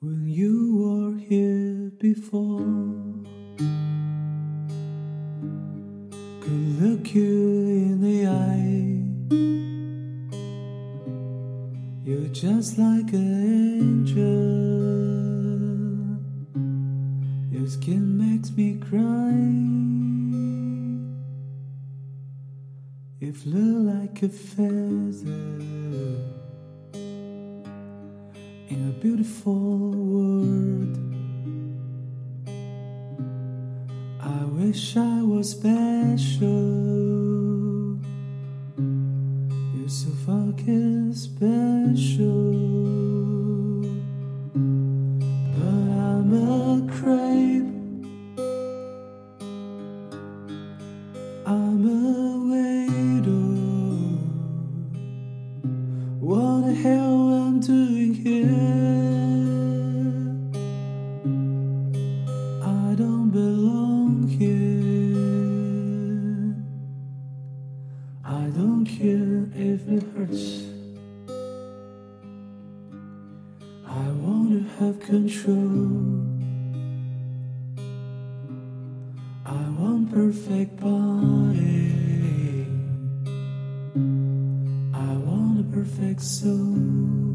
when you were here before. Could look you in the eye. You're just like an angel. Your skin makes me cry. You flew like a feather beautiful world. I wish I was special. You're so fucking special. But I'm a crave. I'm a widow. What the hell I'm doing here? Care if it hurts. I want to have control. I want perfect body. I want a perfect soul.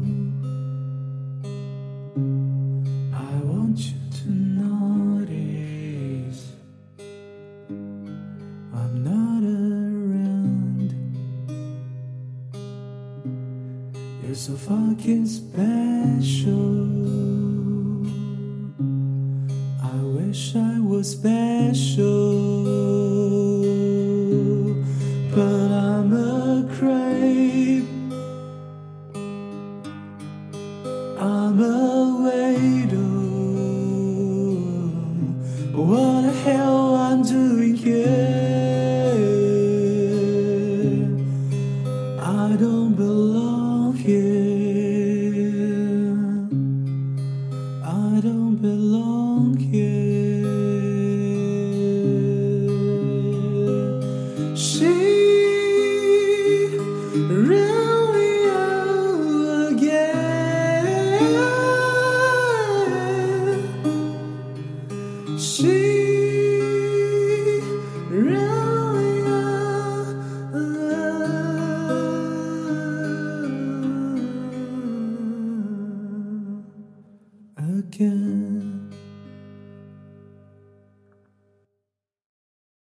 You're so fucking special. I wish I was special, but I'm a creep. I'm a widow. Whoa. again.